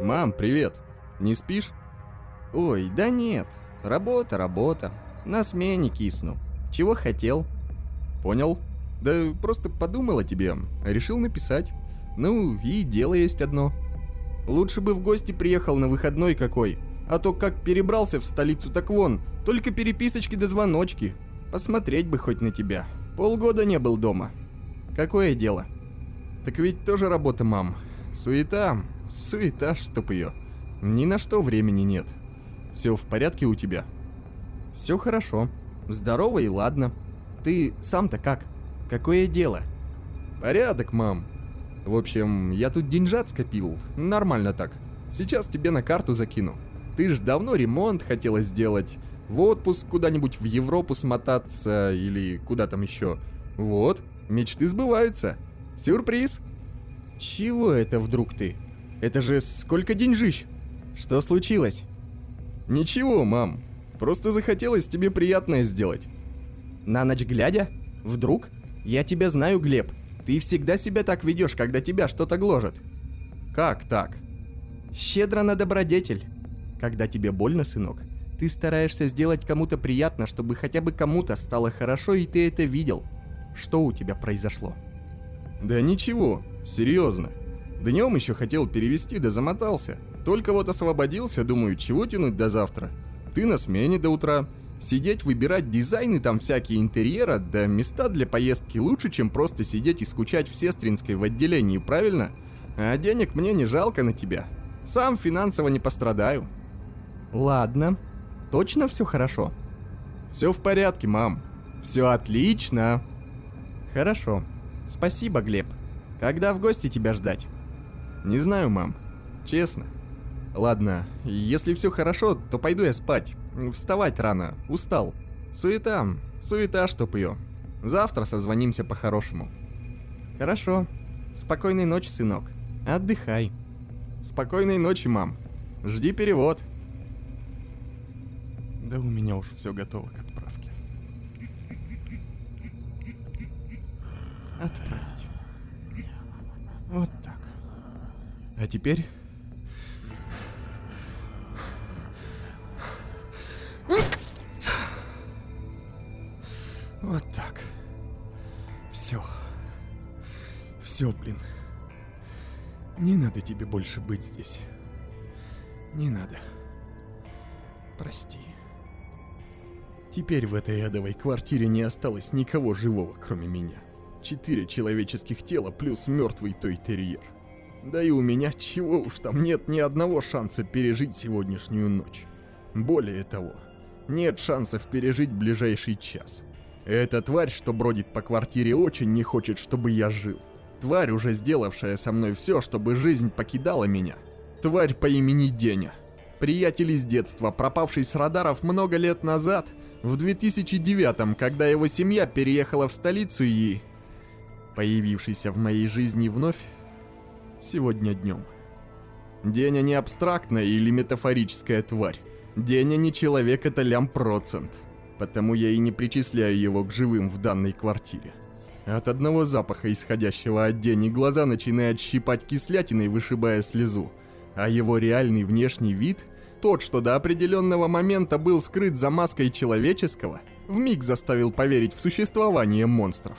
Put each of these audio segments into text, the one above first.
Мам, привет. Не спишь? Ой, да нет. Работа, работа. На смене кисну. Чего хотел? Понял. Да просто подумал о тебе. Решил написать. Ну, и дело есть одно. Лучше бы в гости приехал на выходной какой. А то как перебрался в столицу, так вон, только переписочки до да звоночки. Посмотреть бы хоть на тебя. Полгода не был дома. Какое дело? Так ведь тоже работа, мам. Суета, суета, чтоб ее. Ни на что времени нет. Все в порядке у тебя? Все хорошо. Здорово и ладно. Ты сам-то как? Какое дело? Порядок, мам. В общем, я тут деньжат скопил. Нормально так. Сейчас тебе на карту закину. Ты ж давно ремонт хотела сделать. В отпуск куда-нибудь в Европу смотаться или куда там еще. Вот, мечты сбываются. Сюрприз. Чего это вдруг ты? Это же сколько деньжищ? Что случилось? Ничего, мам. Просто захотелось тебе приятное сделать. На ночь глядя? Вдруг? Я тебя знаю, Глеб. Ты всегда себя так ведешь, когда тебя что-то гложет. Как так? Щедро на добродетель. Когда тебе больно, сынок, ты стараешься сделать кому-то приятно, чтобы хотя бы кому-то стало хорошо, и ты это видел. Что у тебя произошло? Да ничего, серьезно. Днем еще хотел перевести, да замотался. Только вот освободился, думаю, чего тянуть до завтра. Ты на смене до утра. Сидеть, выбирать дизайны там всякие интерьера, да места для поездки лучше, чем просто сидеть и скучать в Сестринской в отделении, правильно? А денег мне не жалко на тебя. Сам финансово не пострадаю. Ладно. Точно все хорошо? Все в порядке, мам. Все отлично. Хорошо. Спасибо, Глеб. Когда в гости тебя ждать? Не знаю, мам. Честно. Ладно, если все хорошо, то пойду я спать. Вставать рано, устал. Суета, суета, чтоб ее. Завтра созвонимся по-хорошему. Хорошо. Спокойной ночи, сынок. Отдыхай. Спокойной ночи, мам. Жди перевод. Да у меня уж все готово к отправке. Отправить. Вот так. А теперь... Вот так. Все. Все, блин. Не надо тебе больше быть здесь. Не надо. Прости. Теперь в этой адовой квартире не осталось никого живого, кроме меня. Четыре человеческих тела плюс мертвый той терьер. Да и у меня чего уж там нет ни одного шанса пережить сегодняшнюю ночь. Более того, нет шансов пережить ближайший час. Эта тварь, что бродит по квартире, очень не хочет, чтобы я жил. Тварь, уже сделавшая со мной все, чтобы жизнь покидала меня. Тварь по имени Деня. Приятель из детства, пропавший с радаров много лет назад, в 2009-м, когда его семья переехала в столицу и... Появившийся в моей жизни вновь сегодня днем. Деня не абстрактная или метафорическая тварь. Деня не человек, это лям процент. Потому я и не причисляю его к живым в данной квартире. От одного запаха, исходящего от Дени, глаза начинают щипать кислятиной, вышибая слезу. А его реальный внешний вид, тот, что до определенного момента был скрыт за маской человеческого, вмиг заставил поверить в существование монстров.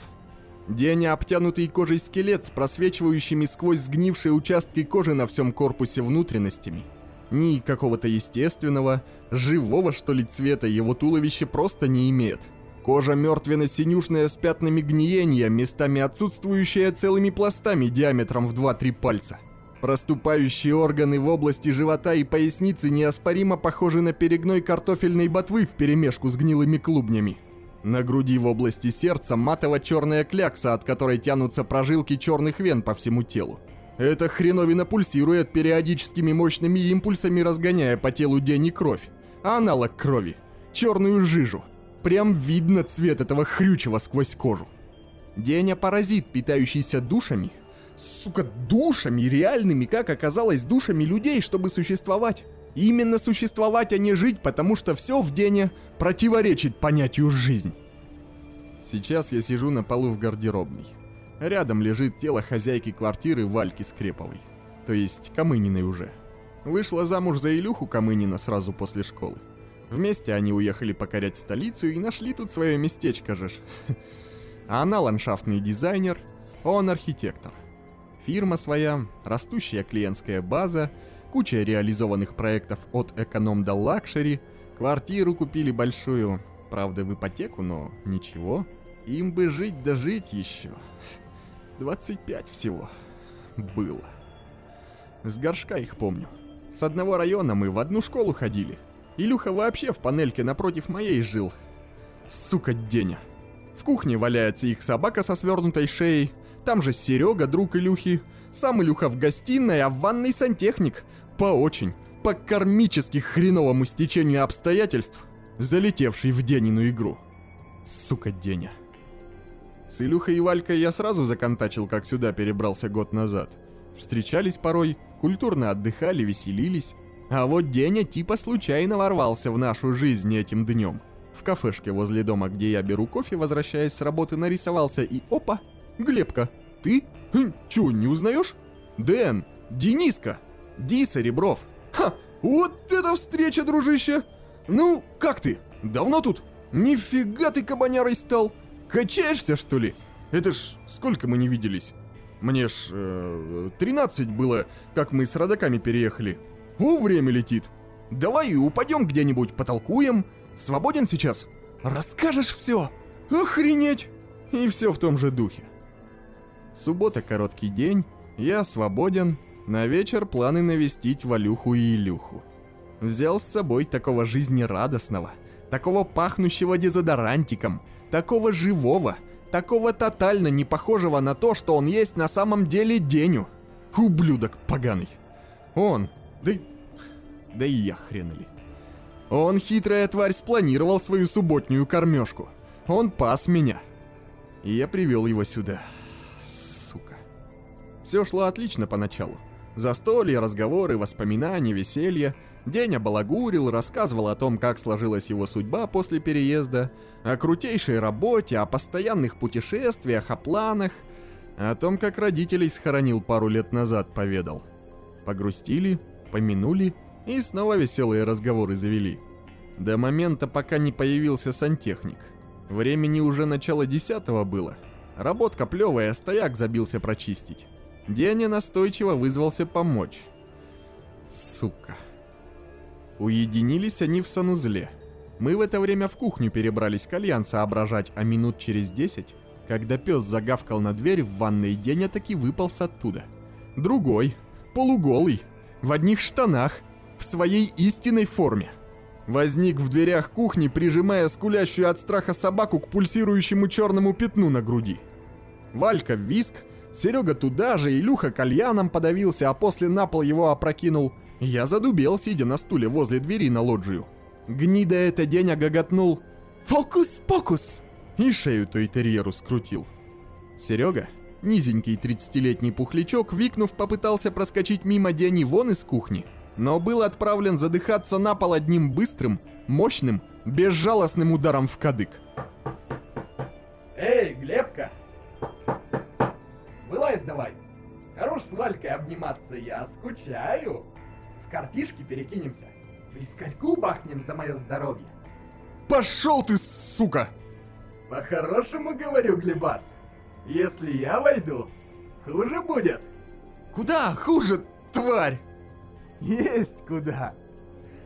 Деня обтянутый кожей скелет с просвечивающими сквозь сгнившие участки кожи на всем корпусе внутренностями. Ни какого-то естественного, живого что ли цвета его туловище просто не имеет – Кожа мертвенно-синюшная с пятнами гниения, местами отсутствующая целыми пластами диаметром в 2-3 пальца. Проступающие органы в области живота и поясницы неоспоримо похожи на перегной картофельной ботвы вперемешку с гнилыми клубнями. На груди в области сердца матово-черная клякса, от которой тянутся прожилки черных вен по всему телу. Эта хреновина пульсирует периодическими мощными импульсами, разгоняя по телу день и кровь. Аналог крови – черную жижу – Прям видно цвет этого хрючева сквозь кожу. Деня паразит, питающийся душами. Сука, душами, реальными, как оказалось, душами людей, чтобы существовать. Именно существовать, а не жить, потому что все в Дене противоречит понятию «жизнь». Сейчас я сижу на полу в гардеробной. Рядом лежит тело хозяйки квартиры Вальки Скреповой. то есть Камыниной уже. Вышла замуж за Илюху Камынина сразу после школы. Вместе они уехали покорять столицу и нашли тут свое местечко же. Она ландшафтный дизайнер, он архитектор. Фирма своя, растущая клиентская база, куча реализованных проектов от эконом до luxury, квартиру купили большую, правда в ипотеку, но ничего. Им бы жить да жить еще. 25 всего. Было. С горшка их помню. С одного района мы в одну школу ходили. Илюха вообще в панельке напротив моей жил. Сука, Деня. В кухне валяется их собака со свернутой шеей. Там же Серега, друг Илюхи. Сам Илюха в гостиной, а в ванной сантехник. По очень, по кармически хреновому стечению обстоятельств, залетевший в Денину игру. Сука, Деня. С Илюхой и Валькой я сразу законтачил, как сюда перебрался год назад. Встречались порой, культурно отдыхали, веселились. А вот Деня типа случайно ворвался в нашу жизнь этим днем. В кафешке возле дома, где я беру кофе, возвращаясь с работы, нарисовался и опа, Глебка, ты? Хм, чё, не узнаешь? Дэн, Дениска, Диса Ребров. Ха, вот это встреча, дружище! Ну, как ты? Давно тут? Нифига ты кабанярой стал! Качаешься, что ли? Это ж сколько мы не виделись? Мне ж э, 13 было, как мы с родаками переехали. О, время летит. Давай упадем где-нибудь, потолкуем. Свободен сейчас? Расскажешь все? Охренеть! И все в том же духе. Суббота короткий день, я свободен, на вечер планы навестить Валюху и Илюху. Взял с собой такого жизнерадостного, такого пахнущего дезодорантиком, такого живого, такого тотально не похожего на то, что он есть на самом деле Деню. Ублюдок поганый. Он, да, да и я хрен ли. Он, хитрая тварь, спланировал свою субботнюю кормежку. Он пас меня. И я привел его сюда. Сука. Все шло отлично поначалу. Застолье, разговоры, воспоминания, веселье. Деня балагурил, рассказывал о том, как сложилась его судьба после переезда, о крутейшей работе, о постоянных путешествиях, о планах, о том, как родителей схоронил пару лет назад, поведал. Погрустили, помянули и снова веселые разговоры завели. До момента, пока не появился сантехник. Времени уже начало десятого было. Работка плевая, стояк забился прочистить. Деня настойчиво вызвался помочь. Сука. Уединились они в санузле. Мы в это время в кухню перебрались кальян соображать, а минут через десять, когда пес загавкал на дверь в ванной, Деня таки выполз оттуда. Другой, полуголый, в одних штанах, в своей истинной форме. Возник в дверях кухни, прижимая скулящую от страха собаку к пульсирующему черному пятну на груди. Валька виск, Серега туда же, Илюха кальяном подавился, а после на пол его опрокинул. Я задубел, сидя на стуле возле двери на лоджию. Гнида это день огоготнул. «Фокус-покус!» И шею той терьеру скрутил. Серега, низенький 30-летний пухлячок, викнув, попытался проскочить мимо Дени вон из кухни, но был отправлен задыхаться на пол одним быстрым, мощным, безжалостным ударом в кадык. «Эй, Глебка!» Давай. Хорош с Валькой обниматься, я скучаю. В картишки перекинемся. Вискарьку бахнем за мое здоровье. Пошел ты, сука! По-хорошему говорю, Глебас. Если я войду, хуже будет. Куда хуже, тварь? Есть куда.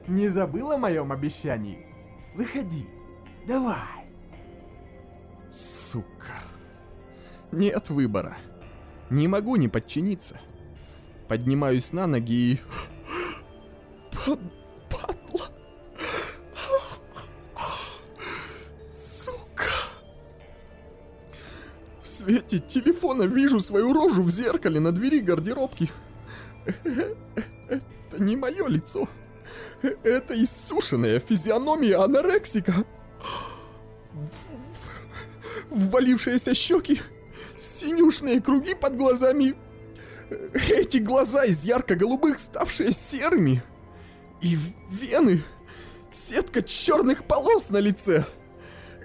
Не забыла о моем обещании? Выходи. Давай. Сука. Нет выбора. Не могу не подчиниться. Поднимаюсь на ноги и... Падла. Сука. В свете телефона вижу свою рожу в зеркале на двери гардеробки. Это не мое лицо. Это иссушенная физиономия анорексика. Ввалившиеся щеки Синюшные круги под глазами. Эти глаза из ярко-голубых, ставшие серыми. И вены. Сетка черных полос на лице.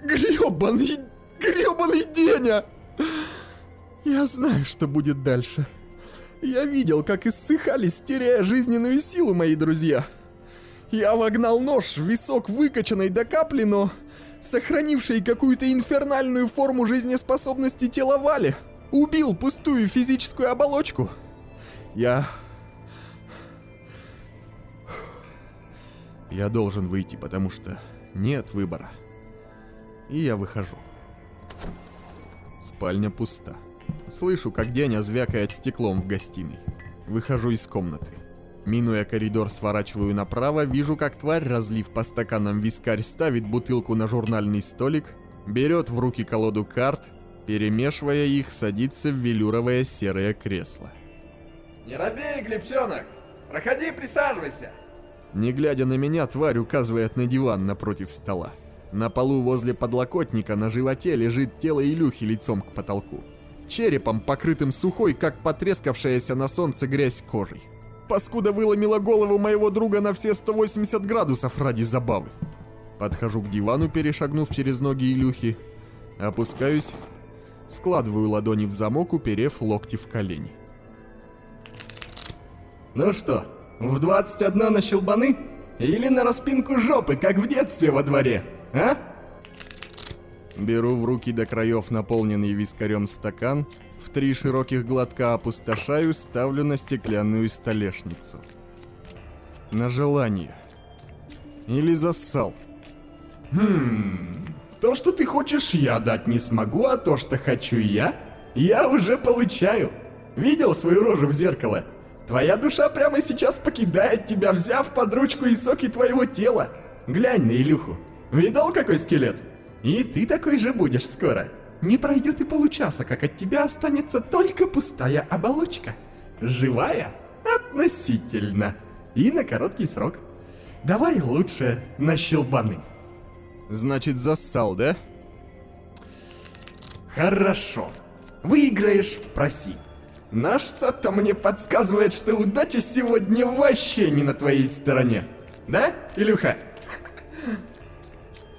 Гребаный, гребаный Деня! Я знаю, что будет дальше. Я видел, как иссыхались, теряя жизненную силу мои друзья. Я вогнал нож в висок выкачанной до капли, но сохранившей какую-то инфернальную форму жизнеспособности тела Вали, убил пустую физическую оболочку. Я... Я должен выйти, потому что нет выбора. И я выхожу. Спальня пуста. Слышу, как Деня звякает стеклом в гостиной. Выхожу из комнаты. Минуя коридор, сворачиваю направо, вижу, как тварь, разлив по стаканам вискарь, ставит бутылку на журнальный столик, берет в руки колоду карт, перемешивая их, садится в велюровое серое кресло. «Не робей, Глебчонок! Проходи, присаживайся!» Не глядя на меня, тварь указывает на диван напротив стола. На полу возле подлокотника на животе лежит тело Илюхи лицом к потолку. Черепом, покрытым сухой, как потрескавшаяся на солнце грязь кожей. Паскуда выломила голову моего друга на все 180 градусов ради забавы. Подхожу к дивану, перешагнув через ноги Илюхи. Опускаюсь, складываю ладони в замок, уперев локти в колени. Ну что, в 21 на щелбаны? Или на распинку жопы, как в детстве во дворе? А? Беру в руки до краев наполненный вискарем стакан, три широких глотка опустошаю, ставлю на стеклянную столешницу. На желание. Или зассал. Хм... То, что ты хочешь, я дать не смогу, а то, что хочу я, я уже получаю. Видел свою рожу в зеркало? Твоя душа прямо сейчас покидает тебя, взяв под ручку и соки твоего тела. Глянь на Илюху. Видал, какой скелет? И ты такой же будешь скоро. Не пройдет и получаса, как от тебя останется только пустая оболочка. Живая? Относительно. И на короткий срок. Давай лучше на щелбаны. Значит, зассал, да? Хорошо. Выиграешь, проси. Но что-то мне подсказывает, что удача сегодня вообще не на твоей стороне. Да, Илюха?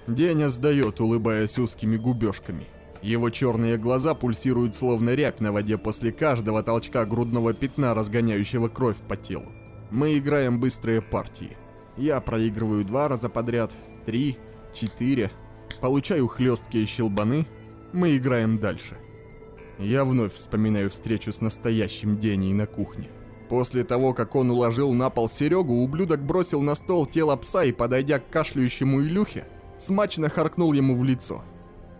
Деня сдает, улыбаясь узкими губежками. Его черные глаза пульсируют словно рябь на воде после каждого толчка грудного пятна, разгоняющего кровь по телу. Мы играем быстрые партии. Я проигрываю два раза подряд, три, четыре, получаю хлесткие щелбаны, мы играем дальше. Я вновь вспоминаю встречу с настоящим Деней на кухне. После того, как он уложил на пол Серегу, ублюдок бросил на стол тело пса и, подойдя к кашляющему Илюхе, смачно харкнул ему в лицо.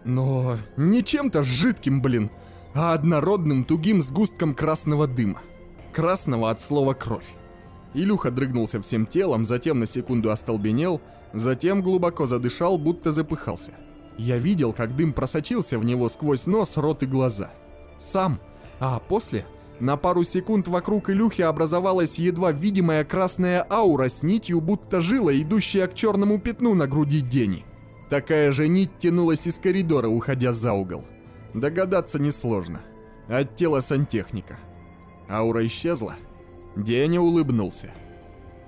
Но не чем-то жидким, блин, а однородным тугим сгустком красного дыма. Красного от слова «кровь». Илюха дрыгнулся всем телом, затем на секунду остолбенел, затем глубоко задышал, будто запыхался. Я видел, как дым просочился в него сквозь нос, рот и глаза. Сам. А после, на пару секунд вокруг Илюхи образовалась едва видимая красная аура с нитью, будто жила, идущая к черному пятну на груди Дени. Такая же нить тянулась из коридора, уходя за угол. Догадаться несложно. От тела сантехника. Аура исчезла. Деня улыбнулся.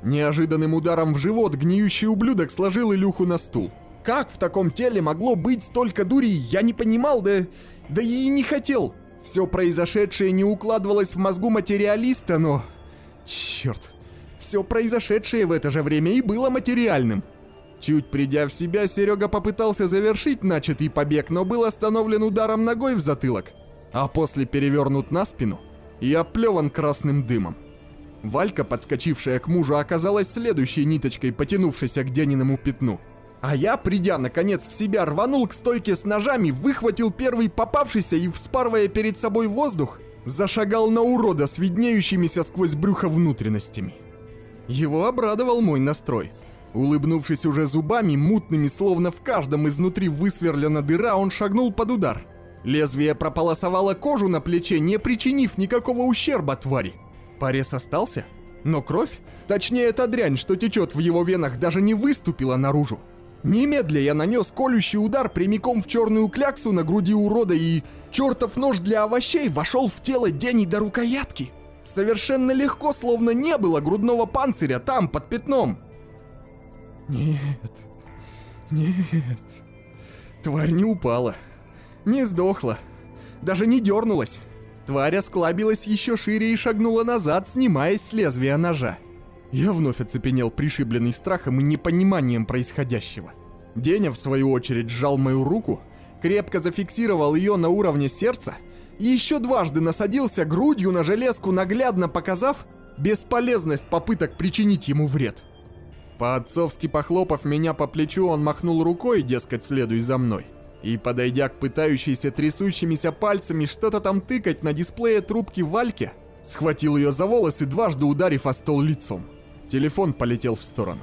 Неожиданным ударом в живот гниющий ублюдок сложил Илюху на стул. Как в таком теле могло быть столько дури, я не понимал, да... Да и не хотел. Все произошедшее не укладывалось в мозгу материалиста, но... Черт. Все произошедшее в это же время и было материальным. Чуть придя в себя, Серега попытался завершить начатый побег, но был остановлен ударом ногой в затылок, а после перевернут на спину и оплеван красным дымом. Валька, подскочившая к мужу, оказалась следующей ниточкой, потянувшейся к Дениному пятну. А я, придя наконец в себя, рванул к стойке с ножами, выхватил первый попавшийся и, вспарывая перед собой воздух, зашагал на урода с виднеющимися сквозь брюхо внутренностями. Его обрадовал мой настрой. Улыбнувшись уже зубами, мутными, словно в каждом изнутри высверлена дыра, он шагнул под удар. Лезвие прополосовало кожу на плече, не причинив никакого ущерба твари. Порез остался, но кровь, точнее эта дрянь, что течет в его венах, даже не выступила наружу. Немедля я нанес колющий удар прямиком в черную кляксу на груди урода и... Чертов нож для овощей вошел в тело Дени до рукоятки. Совершенно легко, словно не было грудного панциря там, под пятном. Нет, нет. Тварь не упала. Не сдохла. Даже не дернулась. Тварь осклабилась еще шире и шагнула назад, снимаясь с лезвия ножа. Я вновь оцепенел, пришибленный страхом и непониманием происходящего. Деня, в свою очередь, сжал мою руку, крепко зафиксировал ее на уровне сердца и еще дважды насадился грудью на железку, наглядно показав бесполезность попыток причинить ему вред. По-отцовски похлопав меня по плечу, он махнул рукой, дескать, следуй за мной. И, подойдя к пытающейся трясущимися пальцами что-то там тыкать на дисплее трубки Вальке, схватил ее за волосы, дважды ударив о стол лицом. Телефон полетел в сторону.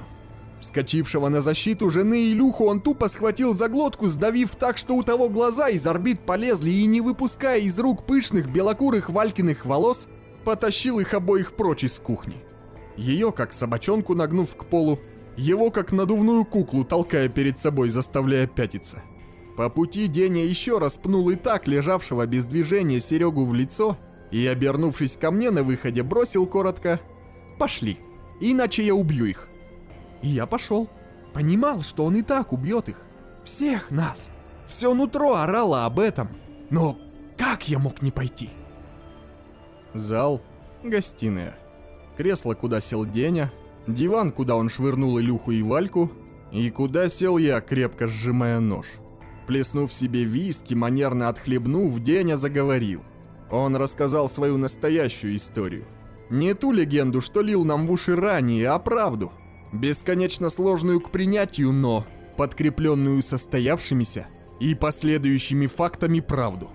Вскочившего на защиту жены Илюху он тупо схватил за глотку, сдавив так, что у того глаза из орбит полезли и, не выпуская из рук пышных белокурых Валькиных волос, потащил их обоих прочь из кухни. Ее, как собачонку нагнув к полу, его, как надувную куклу, толкая перед собой, заставляя пятиться. По пути Деня еще раз пнул и так лежавшего без движения Серегу в лицо и, обернувшись ко мне на выходе, бросил коротко «Пошли, иначе я убью их». И я пошел. Понимал, что он и так убьет их. Всех нас. Все нутро орало об этом. Но как я мог не пойти? Зал, гостиная. Кресло, куда сел Деня, диван, куда он швырнул Илюху и Вальку, и куда сел я, крепко сжимая нож. Плеснув себе виски, манерно отхлебнув, Деня заговорил. Он рассказал свою настоящую историю. Не ту легенду, что лил нам в уши ранее, а правду. Бесконечно сложную к принятию, но подкрепленную состоявшимися и последующими фактами правду.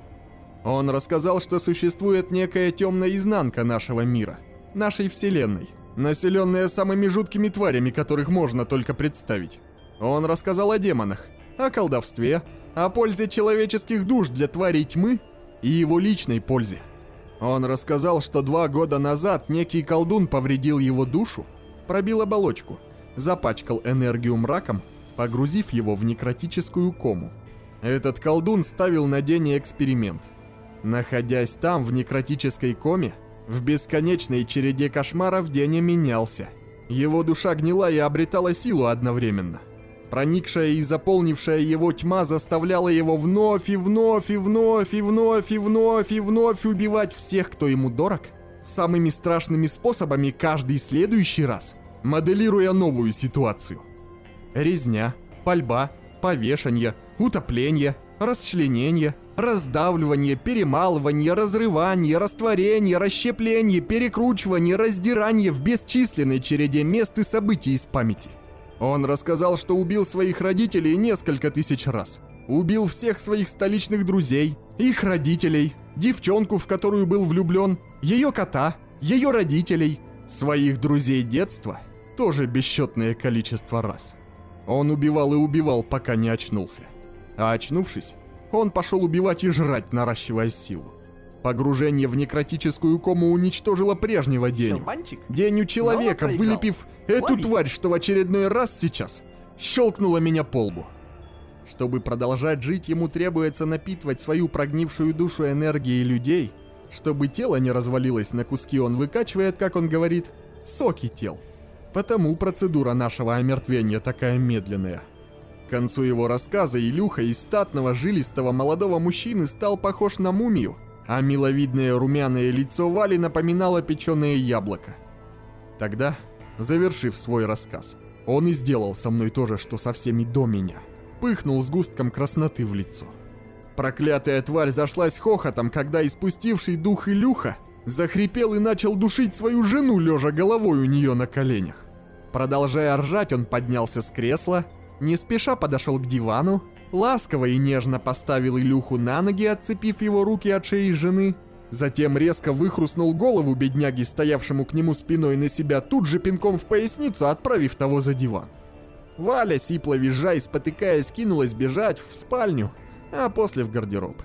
Он рассказал, что существует некая темная изнанка нашего мира, нашей вселенной, населенная самыми жуткими тварями, которых можно только представить. Он рассказал о демонах, о колдовстве, о пользе человеческих душ для тварей тьмы и его личной пользе. Он рассказал, что два года назад некий колдун повредил его душу, пробил оболочку, запачкал энергию мраком, погрузив его в некротическую кому. Этот колдун ставил на Дене эксперимент. Находясь там, в некротической коме, в бесконечной череде кошмаров Деня менялся. Его душа гнила и обретала силу одновременно – Проникшая и заполнившая его тьма заставляла его вновь и вновь и вновь и вновь и вновь и вновь убивать всех, кто ему дорог, самыми страшными способами каждый следующий раз, моделируя новую ситуацию. Резня, пальба, повешение, утопление, расчленение, раздавливание, перемалывание, разрывание, растворение, расщепление, перекручивание, раздирание в бесчисленной череде мест и событий из памяти – он рассказал, что убил своих родителей несколько тысяч раз. Убил всех своих столичных друзей, их родителей, девчонку, в которую был влюблен, ее кота, ее родителей, своих друзей детства, тоже бесчетное количество раз. Он убивал и убивал, пока не очнулся. А очнувшись, он пошел убивать и жрать, наращивая силу. Погружение в некротическую кому уничтожило прежнего Деню. Деню человека, вылепив эту тварь, что в очередной раз сейчас щелкнула меня по лбу. Чтобы продолжать жить, ему требуется напитывать свою прогнившую душу энергией людей. Чтобы тело не развалилось на куски, он выкачивает, как он говорит, соки тел. Потому процедура нашего омертвения такая медленная. К концу его рассказа Илюха из статного жилистого молодого мужчины стал похож на мумию, а миловидное румяное лицо Вали напоминало печеное яблоко. Тогда, завершив свой рассказ, он и сделал со мной то же, что со всеми до меня. Пыхнул сгустком красноты в лицо. Проклятая тварь зашлась хохотом, когда испустивший дух Илюха захрипел и начал душить свою жену, лежа головой у нее на коленях. Продолжая ржать, он поднялся с кресла, не спеша подошел к дивану, ласково и нежно поставил Илюху на ноги, отцепив его руки от шеи жены, затем резко выхрустнул голову бедняги, стоявшему к нему спиной на себя, тут же пинком в поясницу, отправив того за диван. Валя, сипло визжа и спотыкаясь, кинулась бежать в спальню, а после в гардероб.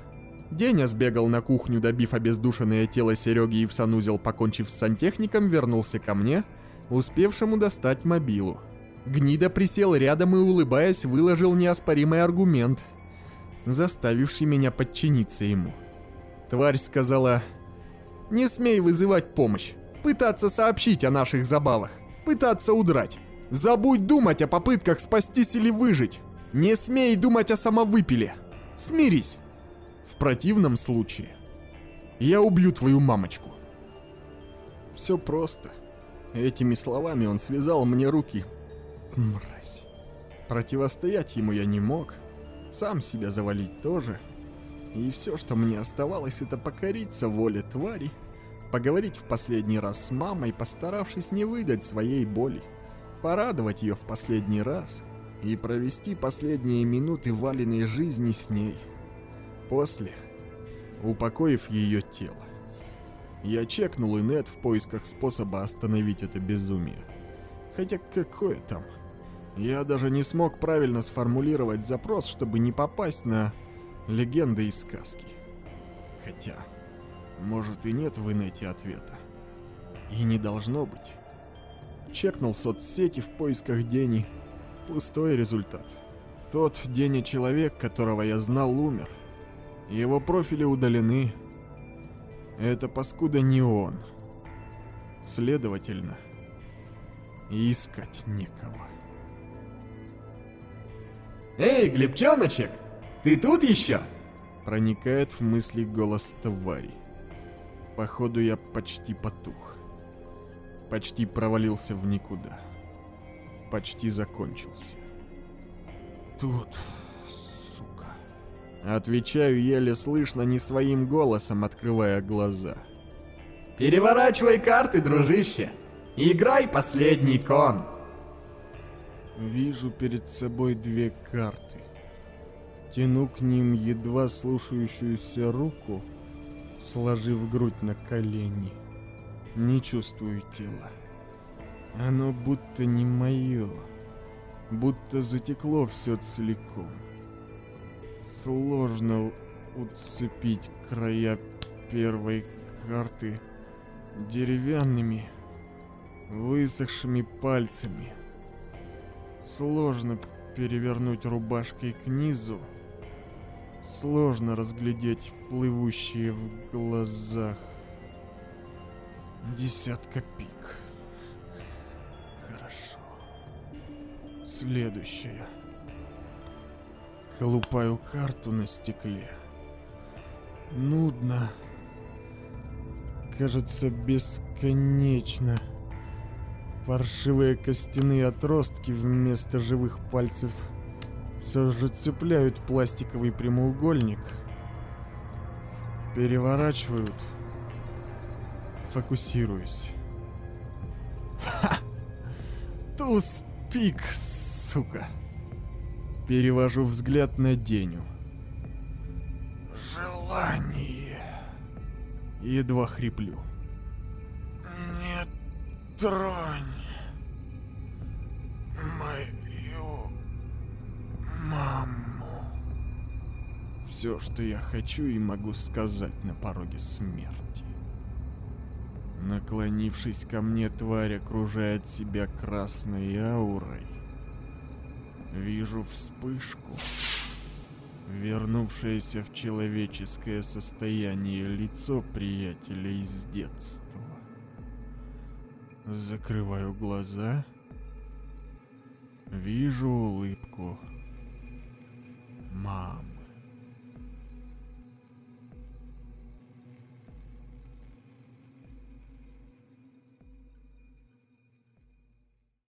Деня сбегал на кухню, добив обездушенное тело Сереги и в санузел, покончив с сантехником, вернулся ко мне, успевшему достать мобилу. Гнида присел рядом и, улыбаясь, выложил неоспоримый аргумент, заставивший меня подчиниться ему. Тварь сказала, «Не смей вызывать помощь, пытаться сообщить о наших забавах, пытаться удрать. Забудь думать о попытках спастись или выжить. Не смей думать о самовыпиле. Смирись. В противном случае Я убью твою мамочку. Все просто. Этими словами он связал мне руки. Мразь. Противостоять ему я не мог. Сам себя завалить тоже. И все, что мне оставалось, это покориться воле твари, поговорить в последний раз с мамой, постаравшись не выдать своей боли, порадовать ее в последний раз и провести последние минуты валенной жизни с ней. После, упокоив ее тело. Я чекнул инет в поисках способа остановить это безумие. Хотя какое там? Я даже не смог правильно сформулировать запрос, чтобы не попасть на легенды и сказки. Хотя, может и нет в инете ответа. И не должно быть. Чекнул соцсети в поисках Дени. Пустой результат. Тот Деня человек, которого я знал, умер. Его профили удалены. Это паскуда не он. Следовательно, искать некого. «Эй, Глебчоночек, ты тут еще?» Проникает в мысли голос твари. Походу я почти потух. Почти провалился в никуда. Почти закончился. Тут, сука. Отвечаю еле слышно, не своим голосом, открывая глаза. «Переворачивай карты, дружище! Играй последний кон!» Вижу перед собой две карты. Тяну к ним едва слушающуюся руку, сложив грудь на колени. Не чувствую тела. Оно будто не мое, будто затекло все целиком. Сложно уцепить края первой карты деревянными, высохшими пальцами. Сложно перевернуть рубашкой к низу. Сложно разглядеть плывущие в глазах десятка пик. Хорошо. Следующая. Колупаю карту на стекле. Нудно. Кажется, бесконечно. Паршивые костяные отростки вместо живых пальцев все же цепляют пластиковый прямоугольник. Переворачивают. Фокусируюсь. Ха! Туз пик, сука. Перевожу взгляд на Деню. Желание. Едва хриплю. Не тронь Все, что я хочу и могу сказать на пороге смерти. Наклонившись ко мне, тварь окружает себя красной аурой. Вижу вспышку. Вернувшееся в человеческое состояние лицо приятеля из детства. Закрываю глаза. Вижу улыбку. Мам.